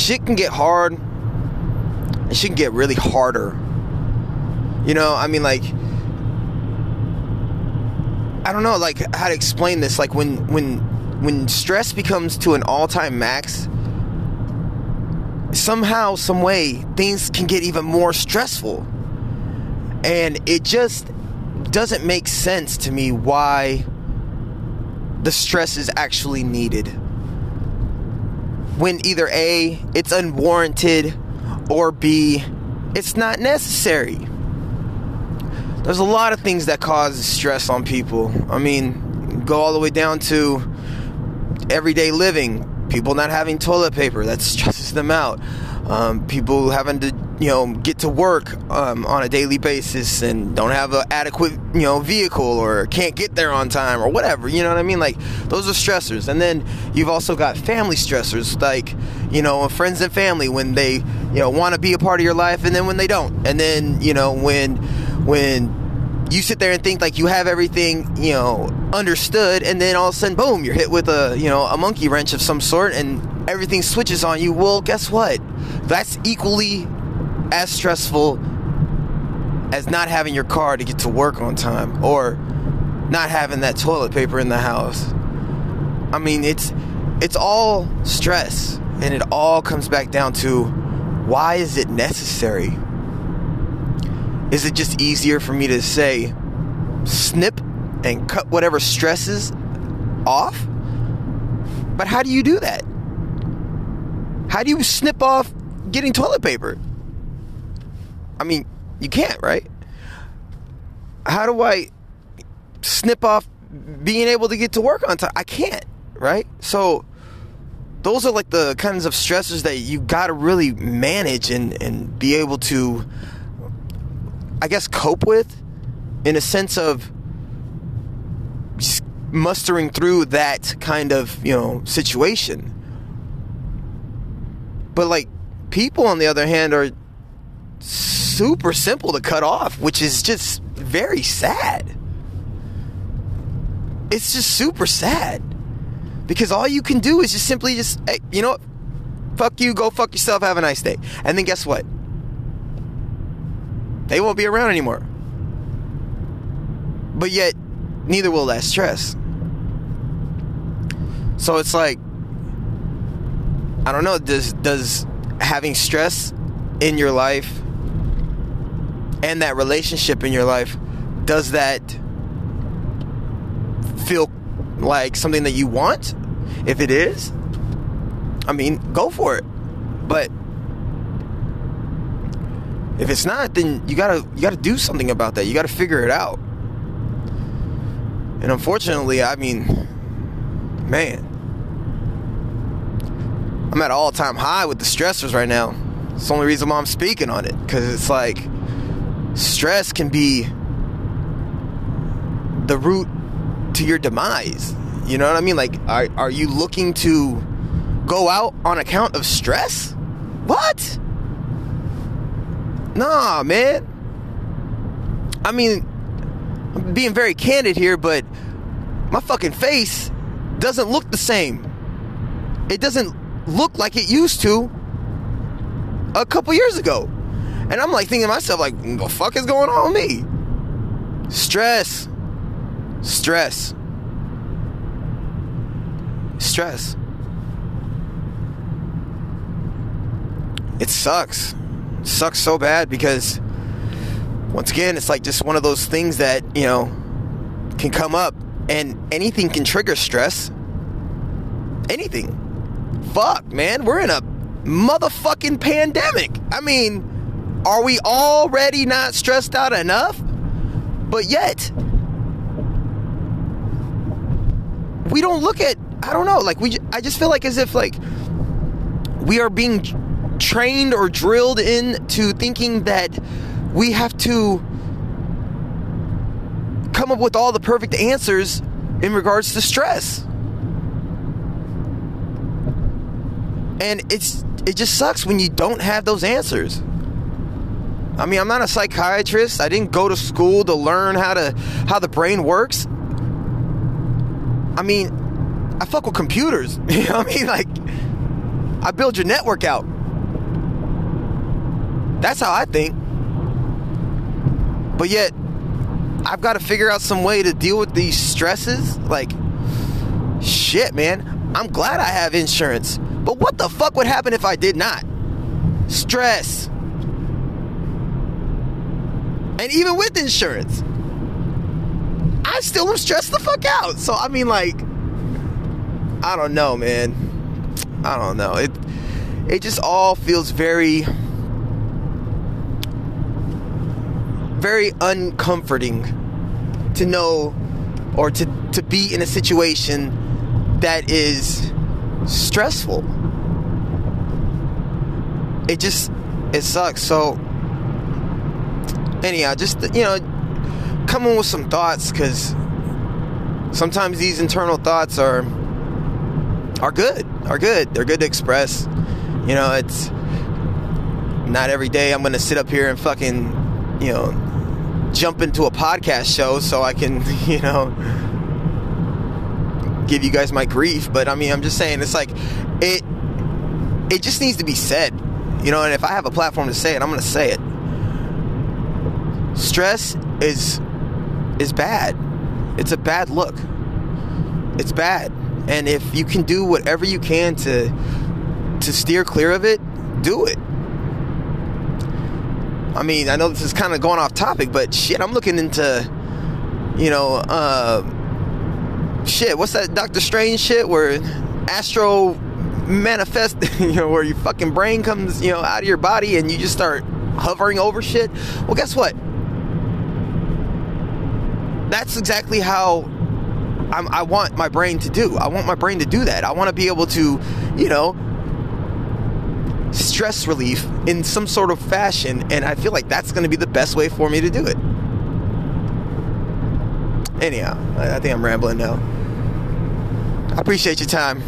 shit can get hard and shit can get really harder. You know, I mean like I don't know like how to explain this like when when when stress becomes to an all-time max somehow some way things can get even more stressful. And it just doesn't make sense to me why the stress is actually needed. When either A, it's unwarranted, or B, it's not necessary. There's a lot of things that cause stress on people. I mean, go all the way down to everyday living, people not having toilet paper, that stresses them out. Um, people having to you know get to work um, on a daily basis and don't have an adequate you know vehicle or can't get there on time or whatever you know what i mean? Like those are stressors. And then you've also got family stressors like you know friends and family when they you know want to be a part of your life and then when they don't. And then you know when when you sit there and think like you have everything you know understood and then all of a sudden boom you're hit with a you know a monkey wrench of some sort and everything switches on you. Well guess what? That's equally as stressful as not having your car to get to work on time or not having that toilet paper in the house. I mean, it's it's all stress and it all comes back down to why is it necessary? Is it just easier for me to say snip and cut whatever stresses off? But how do you do that? How do you snip off getting toilet paper? I mean, you can't, right? How do I snip off being able to get to work on time? I can't, right? So those are like the kinds of stressors that you got to really manage and and be able to I guess cope with in a sense of mustering through that kind of, you know, situation. But like people on the other hand are super simple to cut off, which is just very sad. It's just super sad. Because all you can do is just simply just, hey, you know what? Fuck you, go fuck yourself, have a nice day. And then guess what? They won't be around anymore. But yet, neither will that stress. So it's like, I don't know, does does having stress in your life and that relationship in your life, does that feel like something that you want? If it is, I mean, go for it. But if it's not, then you gotta you gotta do something about that. You gotta figure it out. And unfortunately, I mean, man, I'm at all time high with the stressors right now. It's the only reason why I'm speaking on it because it's like stress can be the route to your demise. You know what I mean? Like, are, are you looking to go out on account of stress? What? Nah, man. I mean, I'm being very candid here, but my fucking face doesn't look the same. It doesn't look like it used to a couple years ago. And I'm like thinking to myself, like, the fuck is going on with me? Stress. Stress. Stress. It sucks. It sucks so bad because once again, it's like just one of those things that, you know, can come up and anything can trigger stress. Anything. Fuck, man. We're in a motherfucking pandemic. I mean, are we already not stressed out enough? But yet, we don't look at, I don't know, like, we, I just feel like as if, like, we are being trained or drilled into thinking that we have to come up with all the perfect answers in regards to stress. And it's it just sucks when you don't have those answers. I mean, I'm not a psychiatrist. I didn't go to school to learn how to how the brain works. I mean, I fuck with computers. You know what I mean? Like I build your network out. That's how I think. But yet, I've got to figure out some way to deal with these stresses. Like, shit, man. I'm glad I have insurance. But what the fuck would happen if I did not? Stress. And even with insurance, I still am stressed the fuck out. So, I mean, like, I don't know, man. I don't know. It it just all feels very very uncomforting to know or to, to be in a situation that is stressful. It just it sucks. So anyhow, just you know, coming with some thoughts because sometimes these internal thoughts are are good. Are good. They're good to express. You know, it's not every day I'm gonna sit up here and fucking, you know, jump into a podcast show so I can, you know, give you guys my grief. But I mean, I'm just saying, it's like it. It just needs to be said, you know. And if I have a platform to say it, I'm to say it. Stress is is bad. It's a bad look. It's bad. And if you can do whatever you can to to steer clear of it, do it. I mean, I know this is kind of going off topic, but shit, I'm looking into, you know, uh, shit. What's that Doctor Strange shit where astro manifest, you know, where your fucking brain comes, you know, out of your body and you just start hovering over shit? Well, guess what? That's exactly how I'm, I want my brain to do. I want my brain to do that. I want to be able to, you know, stress relief in some sort of fashion, and I feel like that's going to be the best way for me to do it. Anyhow, I think I'm rambling now. I appreciate your time.